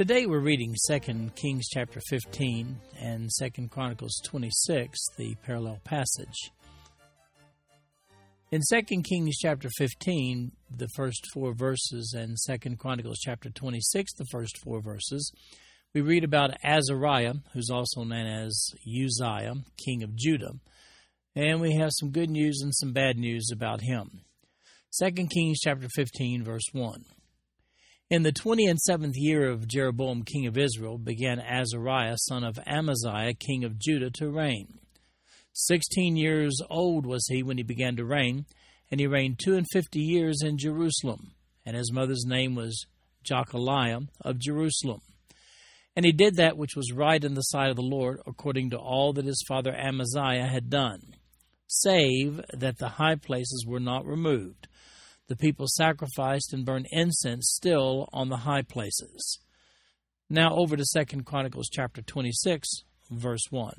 Today we're reading 2 Kings chapter 15 and 2 Chronicles 26, the parallel passage. In 2 Kings chapter 15, the first four verses, and 2 Chronicles chapter 26, the first four verses, we read about Azariah, who's also known as Uzziah, king of Judah, and we have some good news and some bad news about him. 2 Kings chapter 15 verse 1. In the twenty and seventh year of Jeroboam king of Israel began Azariah son of Amaziah king of Judah to reign. Sixteen years old was he when he began to reign, and he reigned two and fifty years in Jerusalem, and his mother's name was Jecholiah of Jerusalem. And he did that which was right in the sight of the Lord, according to all that his father Amaziah had done save that the high places were not removed. The people sacrificed and burned incense still on the high places. Now over to Second Chronicles chapter 26, verse 1.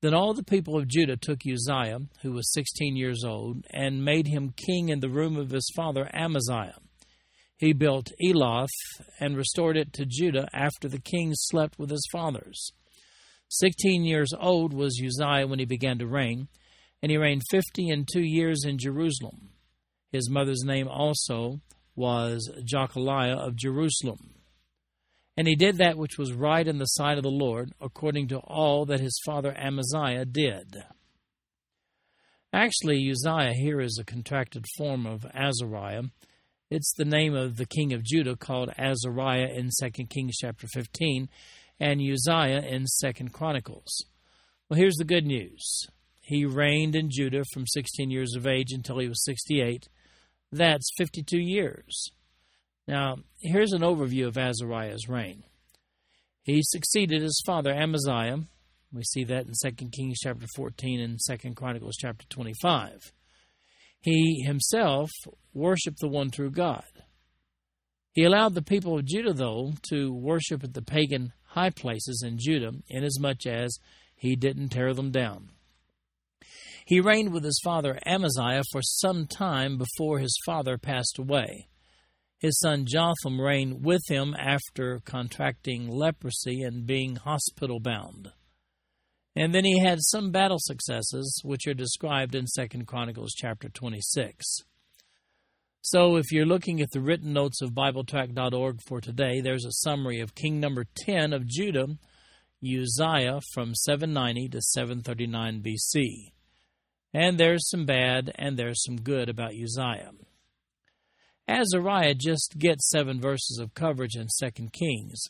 Then all the people of Judah took Uzziah, who was sixteen years old, and made him king in the room of his father Amaziah. He built Eloth and restored it to Judah after the king slept with his fathers. Sixteen years old was Uzziah when he began to reign, and he reigned fifty and two years in Jerusalem. His mother's name also was Jecoliah of Jerusalem. And he did that which was right in the sight of the Lord, according to all that his father Amaziah did. Actually, Uzziah here is a contracted form of Azariah. It's the name of the king of Judah called Azariah in 2 Kings chapter 15, and Uzziah in Second Chronicles. Well, here's the good news. He reigned in Judah from 16 years of age until he was 68. That's 52 years. Now, here's an overview of Azariah's reign. He succeeded his father Amaziah. We see that in 2 Kings chapter 14 and 2 Chronicles chapter 25. He himself worshiped the one true God. He allowed the people of Judah, though, to worship at the pagan high places in Judah, inasmuch as he didn't tear them down. He reigned with his father Amaziah for some time before his father passed away. His son Jotham reigned with him after contracting leprosy and being hospital bound. And then he had some battle successes, which are described in 2 Chronicles chapter 26. So, if you're looking at the written notes of BibleTrack.org for today, there's a summary of King number 10 of Judah, Uzziah, from 790 to 739 BC. And there's some bad and there's some good about Uzziah. Azariah just gets seven verses of coverage in 2 Kings,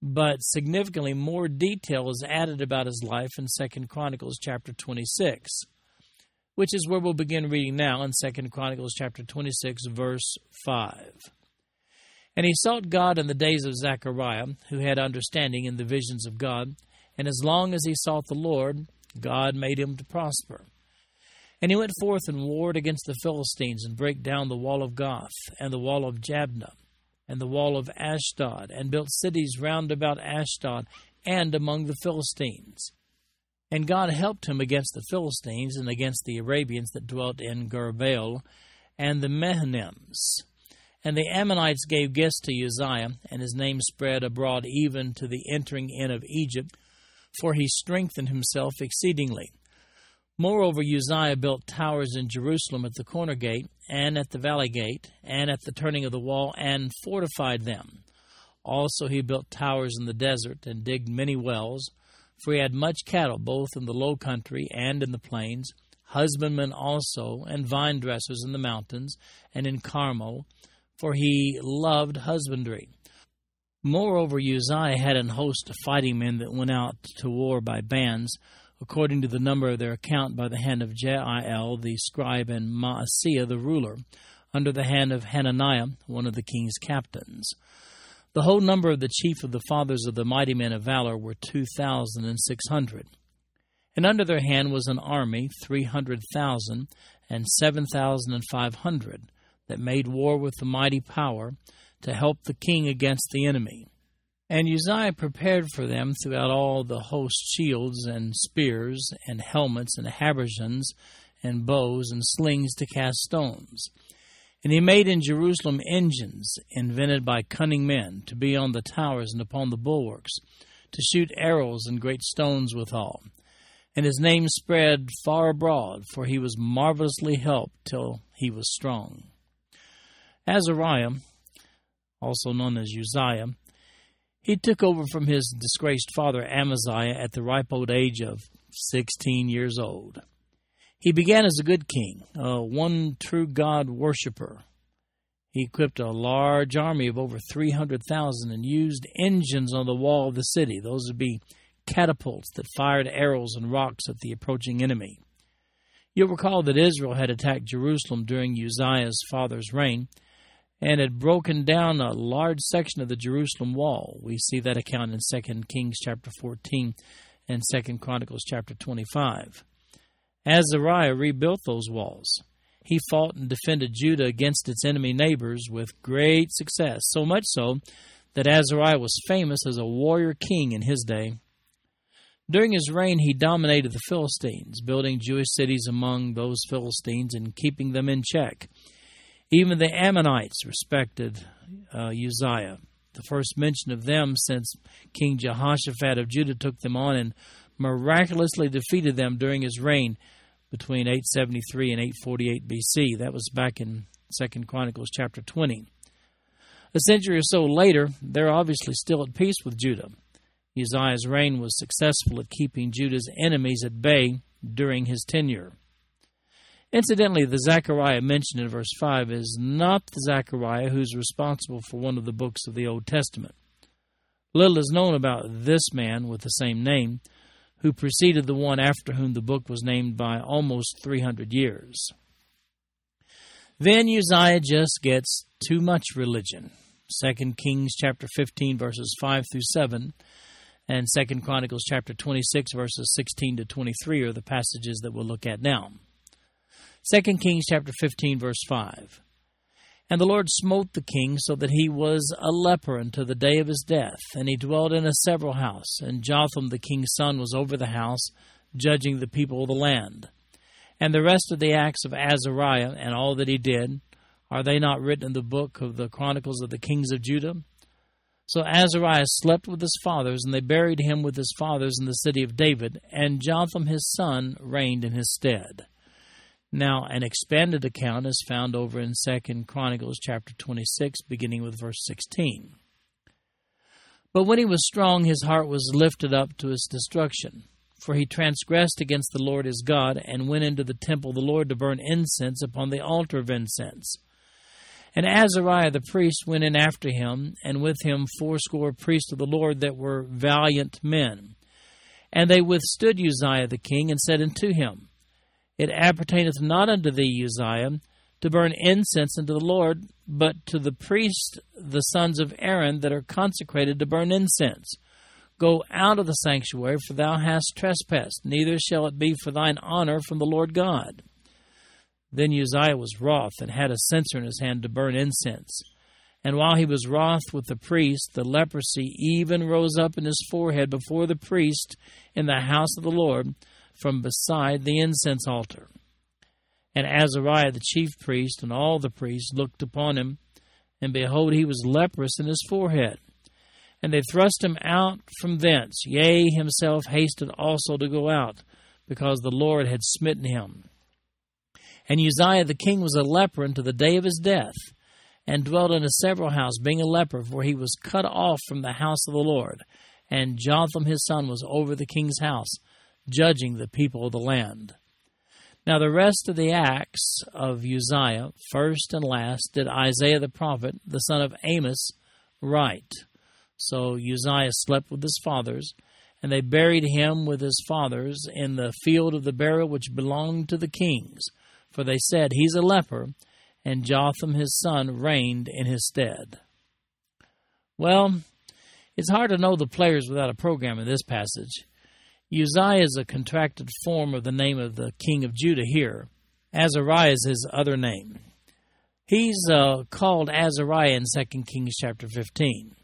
but significantly more detail is added about his life in 2 Chronicles chapter 26 which is where we'll begin reading now in 2 Chronicles chapter 26 verse 5. And he sought God in the days of Zechariah, who had understanding in the visions of God, and as long as he sought the Lord, God made him to prosper. And he went forth and warred against the Philistines, and brake down the wall of Gath, and the wall of Jabneh, and the wall of Ashdod, and built cities round about Ashdod, and among the Philistines. And God helped him against the Philistines and against the Arabians that dwelt in Gurbaal and the Mehunims. And the Ammonites gave gifts to Uzziah, and his name spread abroad even to the entering in of Egypt, for he strengthened himself exceedingly. Moreover, Uzziah built towers in Jerusalem at the corner gate, and at the valley gate, and at the turning of the wall, and fortified them. Also, he built towers in the desert, and digged many wells for he had much cattle both in the low country and in the plains, husbandmen also, and vine dressers in the mountains and in Carmel, for he loved husbandry. Moreover, Uzziah had an host of fighting men that went out to war by bands, according to the number of their account by the hand of Jeiel the scribe and Maaseiah the ruler, under the hand of Hananiah, one of the king's captains. The whole number of the chief of the fathers of the mighty men of valor were two thousand and six hundred. And under their hand was an army, three hundred thousand and seven thousand and five hundred, that made war with the mighty power to help the king against the enemy. And Uzziah prepared for them throughout all the host shields and spears and helmets and habergeons and bows and slings to cast stones. And he made in Jerusalem engines invented by cunning men to be on the towers and upon the bulwarks, to shoot arrows and great stones withal. And his name spread far abroad, for he was marvelously helped till he was strong. Azariah, also known as Uzziah, he took over from his disgraced father Amaziah at the ripe old age of sixteen years old. He began as a good king, a one true God worshipper. He equipped a large army of over 300,000 and used engines on the wall of the city. Those would be catapults that fired arrows and rocks at the approaching enemy. You'll recall that Israel had attacked Jerusalem during Uzziah's father's reign and had broken down a large section of the Jerusalem wall. We see that account in 2 Kings chapter 14 and 2 Chronicles chapter 25. Azariah rebuilt those walls. He fought and defended Judah against its enemy neighbors with great success, so much so that Azariah was famous as a warrior king in his day. During his reign, he dominated the Philistines, building Jewish cities among those Philistines and keeping them in check. Even the Ammonites respected uh, Uzziah. The first mention of them since King Jehoshaphat of Judah took them on and miraculously defeated them during his reign between 873 and 848 BC. That was back in Second Chronicles chapter 20. A century or so later, they're obviously still at peace with Judah. Uzziah's reign was successful at keeping Judah's enemies at bay during his tenure. Incidentally, the Zechariah mentioned in verse 5 is not the Zechariah who's responsible for one of the books of the Old Testament. Little is known about this man with the same name, who preceded the one after whom the book was named by almost 300 years. Then Uzziah just gets too much religion. 2 Kings chapter 15 verses 5 through 7 and 2 Chronicles chapter 26 verses 16 to 23 are the passages that we'll look at now. 2 Kings chapter 15 verse 5. And the Lord smote the king so that he was a leper unto the day of his death, and he dwelt in a several house. And Jotham the king's son was over the house, judging the people of the land. And the rest of the acts of Azariah and all that he did, are they not written in the book of the Chronicles of the kings of Judah? So Azariah slept with his fathers, and they buried him with his fathers in the city of David, and Jotham his son reigned in his stead. Now, an expanded account is found over in Second Chronicles chapter 26, beginning with verse 16. But when he was strong, his heart was lifted up to his destruction. For he transgressed against the Lord his God, and went into the temple of the Lord to burn incense upon the altar of incense. And Azariah the priest went in after him, and with him fourscore priests of the Lord that were valiant men. And they withstood Uzziah the king, and said unto him, it appertaineth not unto thee, Uzziah, to burn incense unto the Lord, but to the priests, the sons of Aaron, that are consecrated to burn incense. Go out of the sanctuary, for thou hast trespassed, neither shall it be for thine honor from the Lord God. Then Uzziah was wroth, and had a censer in his hand to burn incense. And while he was wroth with the priest, the leprosy even rose up in his forehead before the priest in the house of the Lord, from beside the incense altar. And Azariah the chief priest and all the priests looked upon him, and behold, he was leprous in his forehead. And they thrust him out from thence. Yea, himself hasted also to go out, because the Lord had smitten him. And Uzziah the king was a leper unto the day of his death, and dwelt in a several house, being a leper, for he was cut off from the house of the Lord. And Jotham his son was over the king's house, judging the people of the land. Now, the rest of the acts of Uzziah, first and last, did Isaiah the prophet, the son of Amos, write. So Uzziah slept with his fathers, and they buried him with his fathers in the field of the burial which belonged to the kings. For they said, He's a leper, and Jotham his son reigned in his stead. Well, it's hard to know the players without a program in this passage. Uzziah is a contracted form of the name of the king of Judah here. Azariah is his other name. He's uh, called Azariah in 2 Kings chapter 15.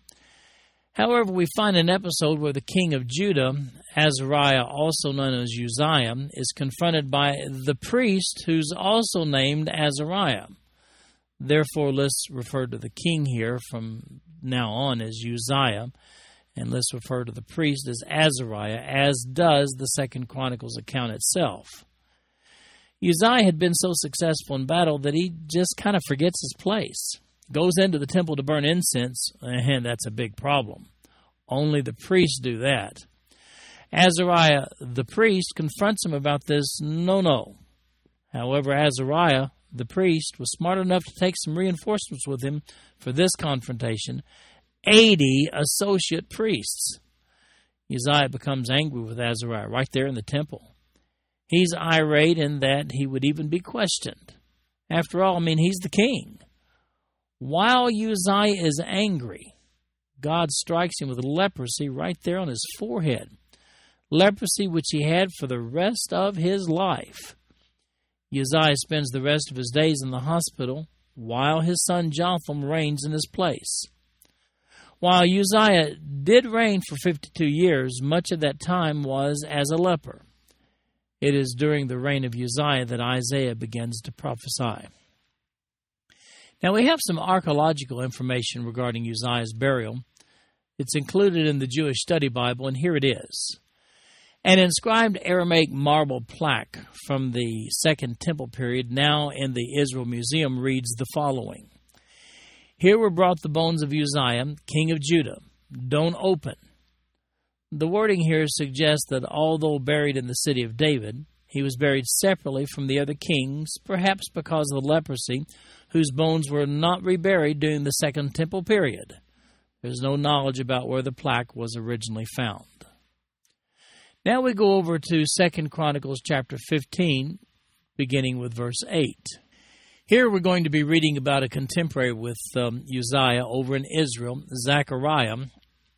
However, we find an episode where the king of Judah, Azariah, also known as Uzziah, is confronted by the priest who's also named Azariah. Therefore, let's refer to the king here from now on as Uzziah, and let's refer to the priest as Azariah, as does the Second Chronicles account itself. Uzziah had been so successful in battle that he just kind of forgets his place. Goes into the temple to burn incense, and that's a big problem. Only the priests do that. Azariah, the priest, confronts him about this no no. However, Azariah, the priest, was smart enough to take some reinforcements with him for this confrontation 80 associate priests. Uzziah becomes angry with Azariah right there in the temple. He's irate in that he would even be questioned. After all, I mean, he's the king. While Uzziah is angry, God strikes him with leprosy right there on his forehead. Leprosy which he had for the rest of his life. Uzziah spends the rest of his days in the hospital while his son Jotham reigns in his place. While Uzziah did reign for 52 years, much of that time was as a leper. It is during the reign of Uzziah that Isaiah begins to prophesy. Now, we have some archaeological information regarding Uzziah's burial. It's included in the Jewish Study Bible, and here it is. An inscribed Aramaic marble plaque from the Second Temple period, now in the Israel Museum, reads the following Here were brought the bones of Uzziah, king of Judah. Don't open. The wording here suggests that although buried in the city of David, he was buried separately from the other kings, perhaps because of the leprosy, whose bones were not reburied during the Second Temple period. There's no knowledge about where the plaque was originally found. Now we go over to Second Chronicles chapter 15, beginning with verse 8. Here we're going to be reading about a contemporary with um, Uzziah over in Israel, Zechariah,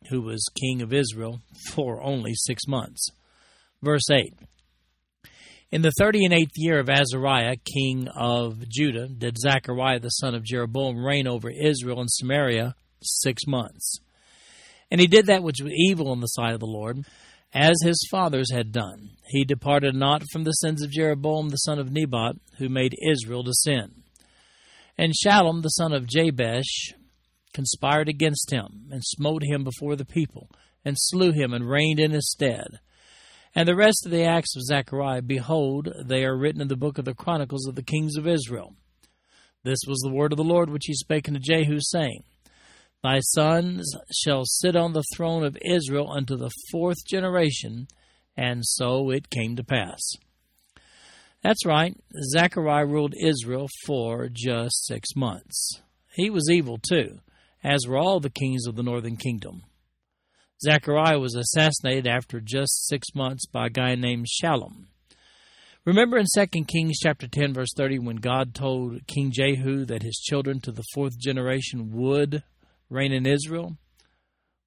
who was king of Israel for only six months. Verse 8 In the thirty and eighth year of Azariah, king of Judah, did Zechariah the son of Jeroboam reign over Israel and Samaria six months. And he did that which was evil in the sight of the Lord, as his fathers had done. He departed not from the sins of Jeroboam the son of Nebat, who made Israel to sin. And Shallum the son of Jabesh conspired against him, and smote him before the people, and slew him, and reigned in his stead. And the rest of the acts of Zechariah, behold, they are written in the book of the Chronicles of the kings of Israel. This was the word of the Lord which he spake unto Jehu, saying, Thy sons shall sit on the throne of Israel unto the fourth generation. And so it came to pass. That's right, Zechariah ruled Israel for just six months. He was evil too, as were all the kings of the northern kingdom. Zechariah was assassinated after just six months by a guy named Shallum. Remember in 2 Kings chapter 10 verse 30 when God told King Jehu that his children to the fourth generation would reign in Israel?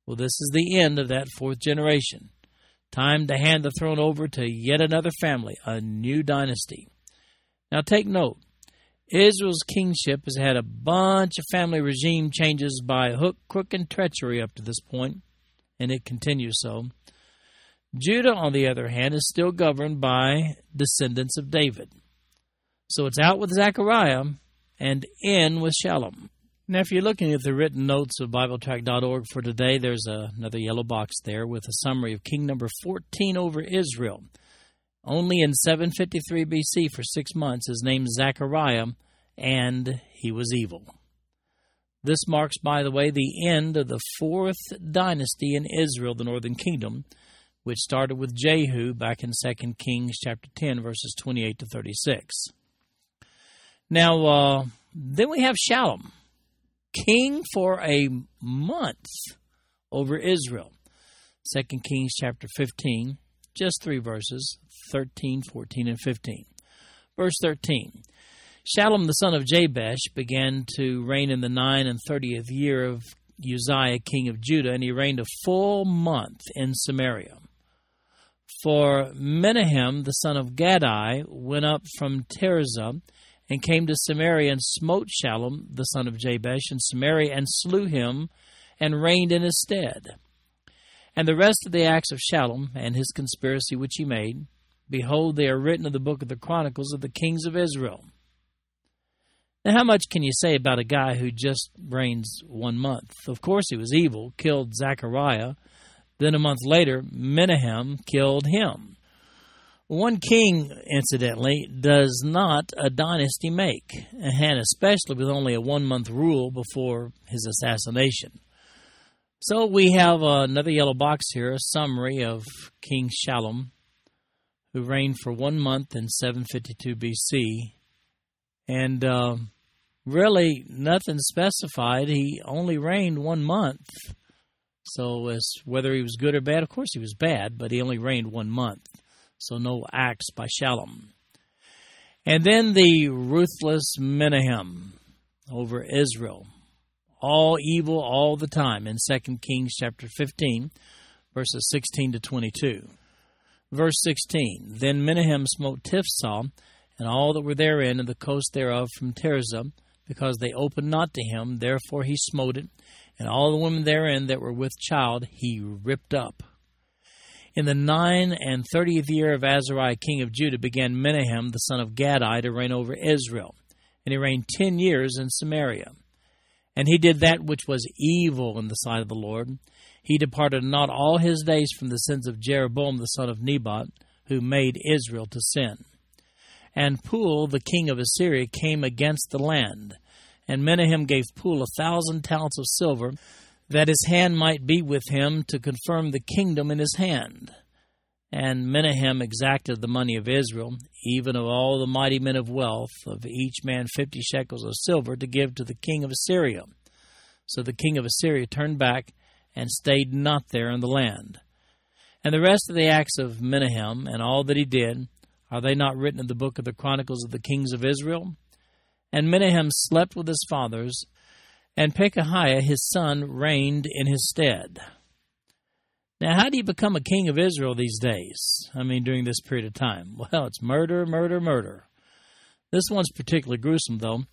Well, this is the end of that fourth generation. Time to hand the throne over to yet another family, a new dynasty. Now take note Israel's kingship has had a bunch of family regime changes by hook, crook, and treachery up to this point, and it continues so. Judah, on the other hand, is still governed by descendants of David. So it's out with Zechariah and in with Shallum. Now, if you're looking at the written notes of BibleTrack.org for today, there's a, another yellow box there with a summary of king number 14 over Israel. Only in 753 BC for six months, his name Zechariah, and he was evil. This marks, by the way, the end of the fourth dynasty in Israel, the northern kingdom, which started with Jehu back in 2 Kings chapter 10, verses 28 to 36. Now, uh, then we have Shallum king for a month over Israel. 2 Kings chapter 15, just three verses 13, 14, and 15. Verse 13 Shallum the son of Jabesh began to reign in the nine and thirtieth year of Uzziah king of Judah, and he reigned a full month in Samaria. For Menahem the son of Gadi went up from Tirzah and came to Samaria and smote Shallum the son of Jabesh in Samaria and slew him and reigned in his stead. And the rest of the acts of Shallum and his conspiracy which he made, behold, they are written in the book of the Chronicles of the kings of Israel. Now, how much can you say about a guy who just reigns one month? Of course, he was evil, killed Zechariah. Then a month later, Menahem killed him. One king, incidentally, does not a dynasty make, and especially with only a one month rule before his assassination. So we have another yellow box here, a summary of King Shallum, who reigned for one month in 752 BC and uh, really nothing specified. He only reigned one month. So, as whether he was good or bad, of course he was bad, but he only reigned one month. So, no acts by Shallum. And then the ruthless Menahem over Israel, all evil all the time in 2 Kings chapter 15, verses 16 to 22. Verse 16 Then Menahem smote Tiphsah and all that were therein, and the coast thereof from Tirzah, because they opened not to him. Therefore he smote it, and all the women therein that were with child he ripped up. In the nine and thirtieth year of Azariah king of Judah began Menahem the son of Gadi to reign over Israel, and he reigned ten years in Samaria. And he did that which was evil in the sight of the Lord. He departed not all his days from the sins of Jeroboam the son of Nebat, who made Israel to sin. And Pul, the king of Assyria, came against the land. And Menahem gave Pul a thousand talents of silver, that his hand might be with him to confirm the kingdom in his hand. And Menahem exacted the money of Israel, even of all the mighty men of wealth, of each man fifty shekels of silver, to give to the king of Assyria. So the king of Assyria turned back and stayed not there in the land. And the rest of the acts of Menahem, and all that he did, are they not written in the book of the Chronicles of the Kings of Israel? And Menahem slept with his fathers, and Pekahiah his son reigned in his stead. Now, how do you become a king of Israel these days? I mean, during this period of time? Well, it's murder, murder, murder. This one's particularly gruesome, though.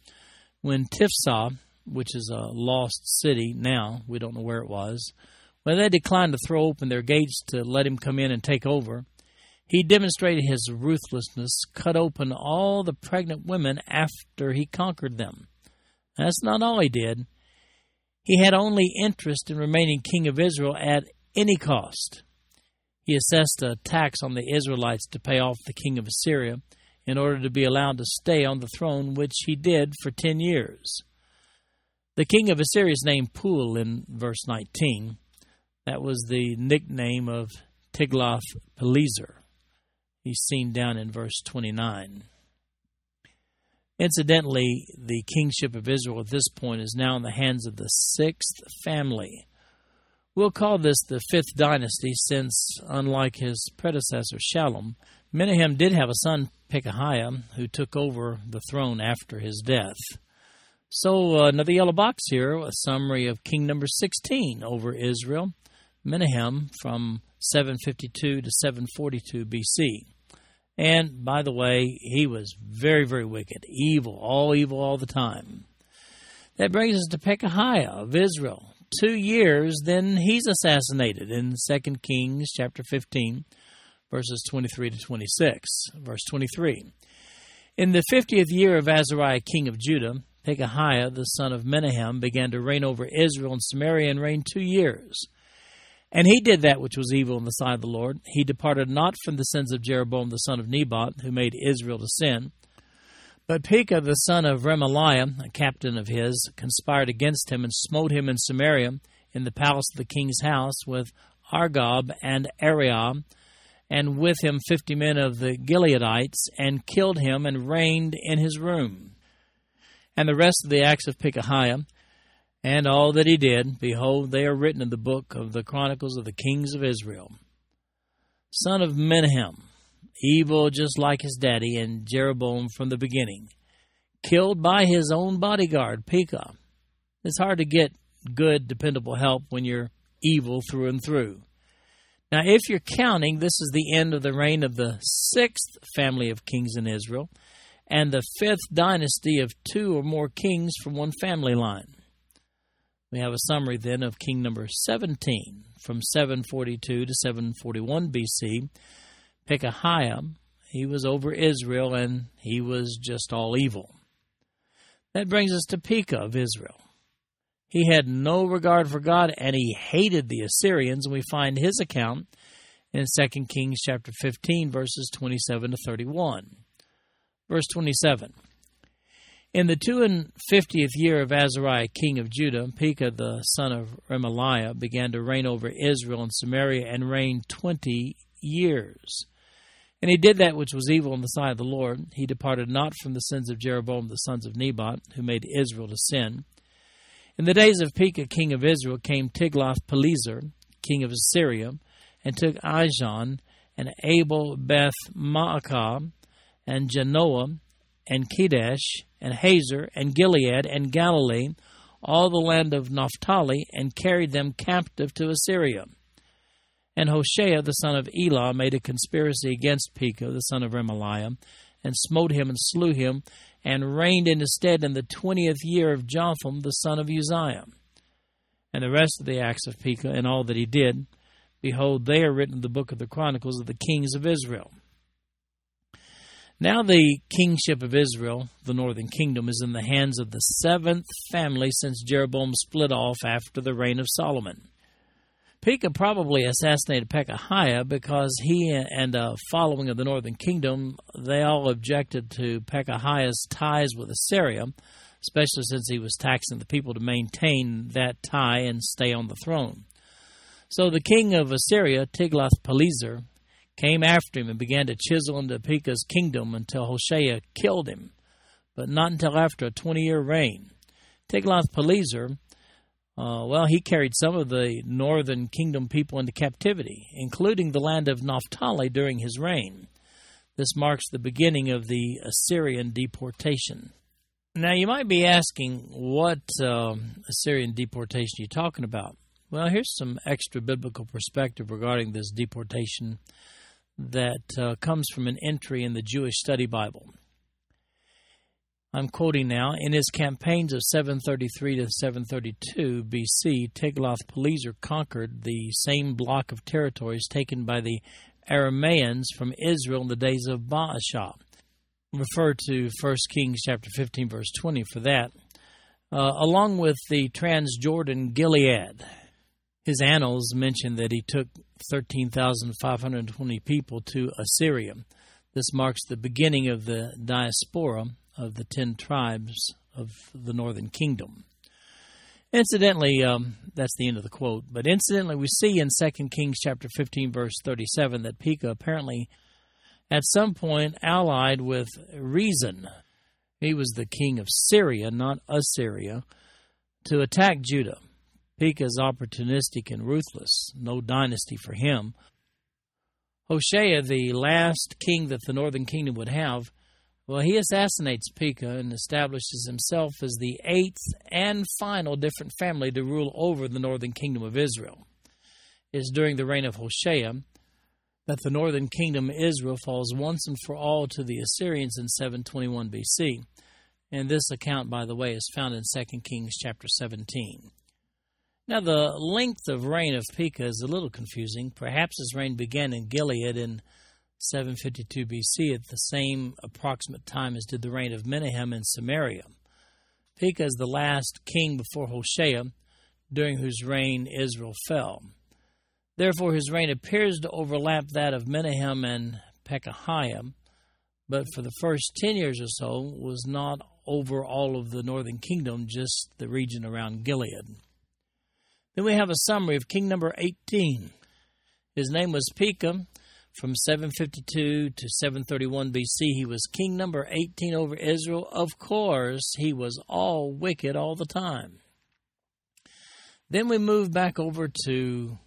When Tiphsah, which is a lost city now, we don't know where it was, when they declined to throw open their gates to let him come in and take over, he demonstrated his ruthlessness, cut open all the pregnant women after he conquered them. That's not all he did. He had only interest in remaining king of Israel at any cost. He assessed a tax on the Israelites to pay off the king of Assyria in order to be allowed to stay on the throne, which he did for ten years. The king of Assyria is named Pul in verse 19. That was the nickname of Tiglath-Pileser. He's seen down in verse 29. Incidentally, the kingship of Israel at this point is now in the hands of the sixth family. We'll call this the fifth dynasty, since, unlike his predecessor Shallum, Menahem did have a son, Pekahiah, who took over the throne after his death. So, uh, another yellow box here, a summary of king number 16 over Israel, Menahem from 752 to 742 BC. And by the way, he was very, very wicked, evil, all evil all the time. That brings us to Pekahiah of Israel. Two years, then he's assassinated in 2 Kings chapter 15, verses 23 to 26. Verse 23. In the fiftieth year of Azariah king of Judah, Pekahiah the son of Menahem began to reign over Israel and Samaria and reigned two years. And he did that which was evil in the sight of the Lord. He departed not from the sins of Jeroboam the son of Nebat, who made Israel to sin. But Pekah the son of Remaliah, a captain of his, conspired against him and smote him in Samaria, in the palace of the king's house, with Argob and Arieh, and with him fifty men of the Gileadites, and killed him and reigned in his room. And the rest of the acts of Pekahiah, and all that he did, behold, they are written in the book of the Chronicles of the Kings of Israel. Son of Menahem, evil just like his daddy, and Jeroboam from the beginning, killed by his own bodyguard, Pekah. It's hard to get good, dependable help when you're evil through and through. Now, if you're counting, this is the end of the reign of the sixth family of kings in Israel and the fifth dynasty of two or more kings from one family line. We have a summary then of king number 17 from 742 to 741 BC. Pekahiah, he was over Israel and he was just all evil. That brings us to Pekah of Israel. He had no regard for God and he hated the Assyrians, and we find his account in 2 Kings chapter 15 verses 27 to 31. Verse 27. In the two and fiftieth year of Azariah, king of Judah, Pekah the son of Remaliah began to reign over Israel and Samaria and reigned twenty years. And he did that which was evil in the sight of the Lord. He departed not from the sins of Jeroboam the sons of Nebat, who made Israel to sin. In the days of Pekah, king of Israel, came Tiglath-Pileser, king of Assyria, and took Ijon and Abel Beth Maacah and Janoah and Kedesh and Hazor and Gilead and Galilee, all the land of Naphtali, and carried them captive to Assyria. And Hoshea the son of Elah made a conspiracy against Pekah the son of Remaliah, and smote him and slew him, and reigned in his stead in the twentieth year of Jotham the son of Uzziah. And the rest of the acts of Pekah and all that he did, behold, they are written in the book of the Chronicles of the kings of Israel. Now the kingship of Israel, the northern kingdom, is in the hands of the seventh family since Jeroboam split off after the reign of Solomon. Pekah probably assassinated Pekahiah because he and a following of the northern kingdom, they all objected to Pekahiah's ties with Assyria, especially since he was taxing the people to maintain that tie and stay on the throne. So the king of Assyria, Tiglath-Pileser, came after him and began to chisel into Pekah's kingdom until Hoshea killed him, but not until after a 20 year reign. Tiglath-Pileser uh, well, he carried some of the northern kingdom people into captivity, including the land of Naphtali during his reign. This marks the beginning of the Assyrian deportation. Now, you might be asking, what uh, Assyrian deportation are you talking about? Well, here's some extra biblical perspective regarding this deportation that uh, comes from an entry in the Jewish Study Bible. I'm quoting now, in his campaigns of 733 to 732 BC, Tiglath-Pileser conquered the same block of territories taken by the Aramaeans from Israel in the days of Baasha. Refer to 1 Kings chapter 15 verse 20 for that. Uh, along with the Transjordan Gilead. His annals mention that he took 13,520 people to Assyria. This marks the beginning of the diaspora of the ten tribes of the northern kingdom. Incidentally, um, that's the end of the quote. But incidentally, we see in 2 Kings chapter 15, verse 37, that Pekah apparently at some point allied with Rezin. He was the king of Syria, not Assyria, to attack Judah. Pekah is opportunistic and ruthless, no dynasty for him. Hoshea, the last king that the northern kingdom would have, well, he assassinates Pekah and establishes himself as the eighth and final different family to rule over the northern kingdom of Israel. It is during the reign of Hoshea that the northern kingdom Israel falls once and for all to the Assyrians in 721 BC. And this account, by the way, is found in 2 Kings chapter 17. Now, the length of reign of Pekah is a little confusing. Perhaps his reign began in Gilead in 752 BC at the same approximate time as did the reign of Menahem in Samaria. Pekah is the last king before Hoshea, during whose reign Israel fell. Therefore, his reign appears to overlap that of Menahem and Pekahiah, but for the first 10 years or so was not over all of the northern kingdom, just the region around Gilead. Then we have a summary of king number 18. His name was Pekah, from 752 to 731 BC, he was king number 18 over Israel. Of course, he was all wicked all the time. Then we move back over to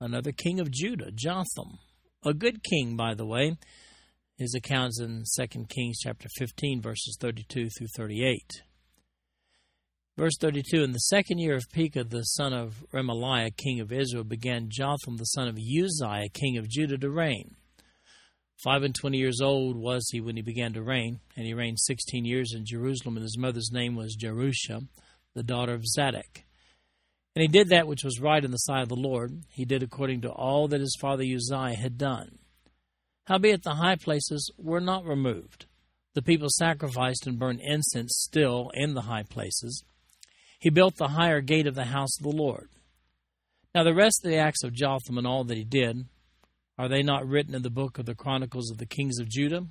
another king of Judah, Jotham. A good king, by the way. His accounts in 2 Kings chapter 15, verses 32 through 38. Verse 32 In the second year of Pekah, the son of Remaliah, king of Israel, began Jotham, the son of Uzziah, king of Judah, to reign. Five and twenty years old was he when he began to reign, and he reigned sixteen years in Jerusalem, and his mother's name was Jerusha, the daughter of Zadok. And he did that which was right in the sight of the Lord. He did according to all that his father Uzziah had done. Howbeit the high places were not removed. The people sacrificed and burned incense still in the high places. He built the higher gate of the house of the Lord. Now the rest of the acts of Jotham and all that he did, are they not written in the book of the Chronicles of the Kings of Judah?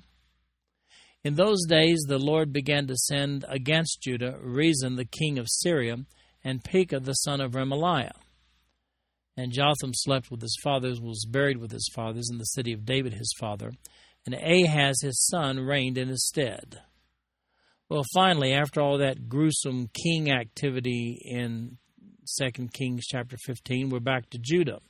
In those days the Lord began to send against Judah Rezin the king of Syria and Pekah the son of Remaliah. And Jotham slept with his fathers, was buried with his fathers in the city of David his father, and Ahaz his son reigned in his stead. Well, finally, after all that gruesome king activity in 2 Kings chapter 15, we're back to Judah.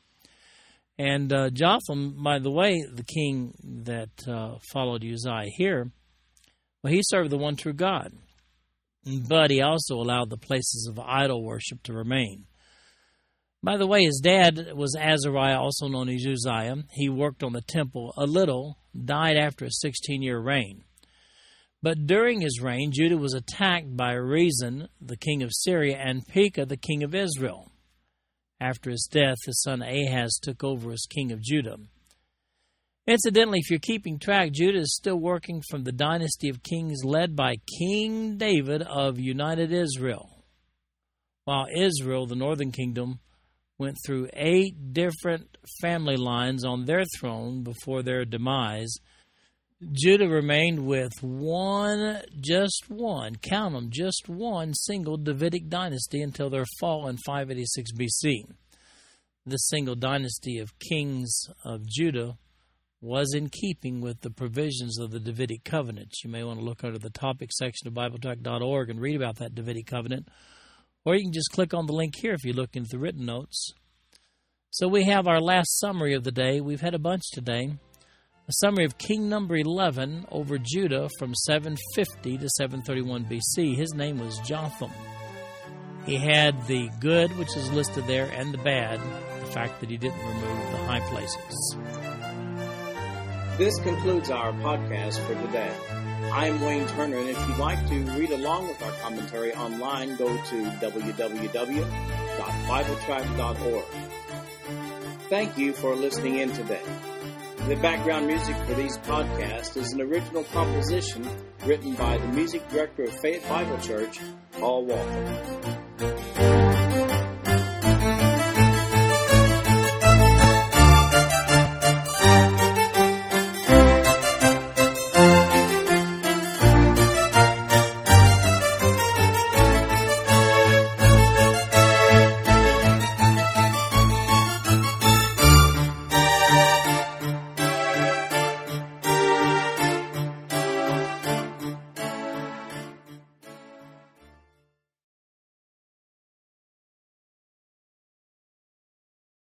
And uh, Jotham, by the way, the king that uh, followed Uzziah here, well, he served the one true God. But he also allowed the places of idol worship to remain. By the way, his dad was Azariah, also known as Uzziah. He worked on the temple a little, died after a 16 year reign. But during his reign, Judah was attacked by Rezin, the king of Syria, and Pekah, the king of Israel. After his death, his son Ahaz took over as king of Judah. Incidentally, if you're keeping track, Judah is still working from the dynasty of kings led by King David of United Israel, while Israel, the northern kingdom, went through eight different family lines on their throne before their demise. Judah remained with one, just one, count them, just one single Davidic dynasty until their fall in 586 BC. This single dynasty of kings of Judah was in keeping with the provisions of the Davidic covenant. You may want to look under the topic section of BibleTrack.org and read about that Davidic covenant. Or you can just click on the link here if you look into the written notes. So we have our last summary of the day. We've had a bunch today. A summary of King number 11 over Judah from 750 to 731 BC. His name was Jotham. He had the good, which is listed there, and the bad, the fact that he didn't remove the high places. This concludes our podcast for today. I'm Wayne Turner, and if you'd like to read along with our commentary online, go to www.bibletrack.org. Thank you for listening in today. The background music for these podcasts is an original composition written by the music director of Fayette Bible Church, Paul Walker.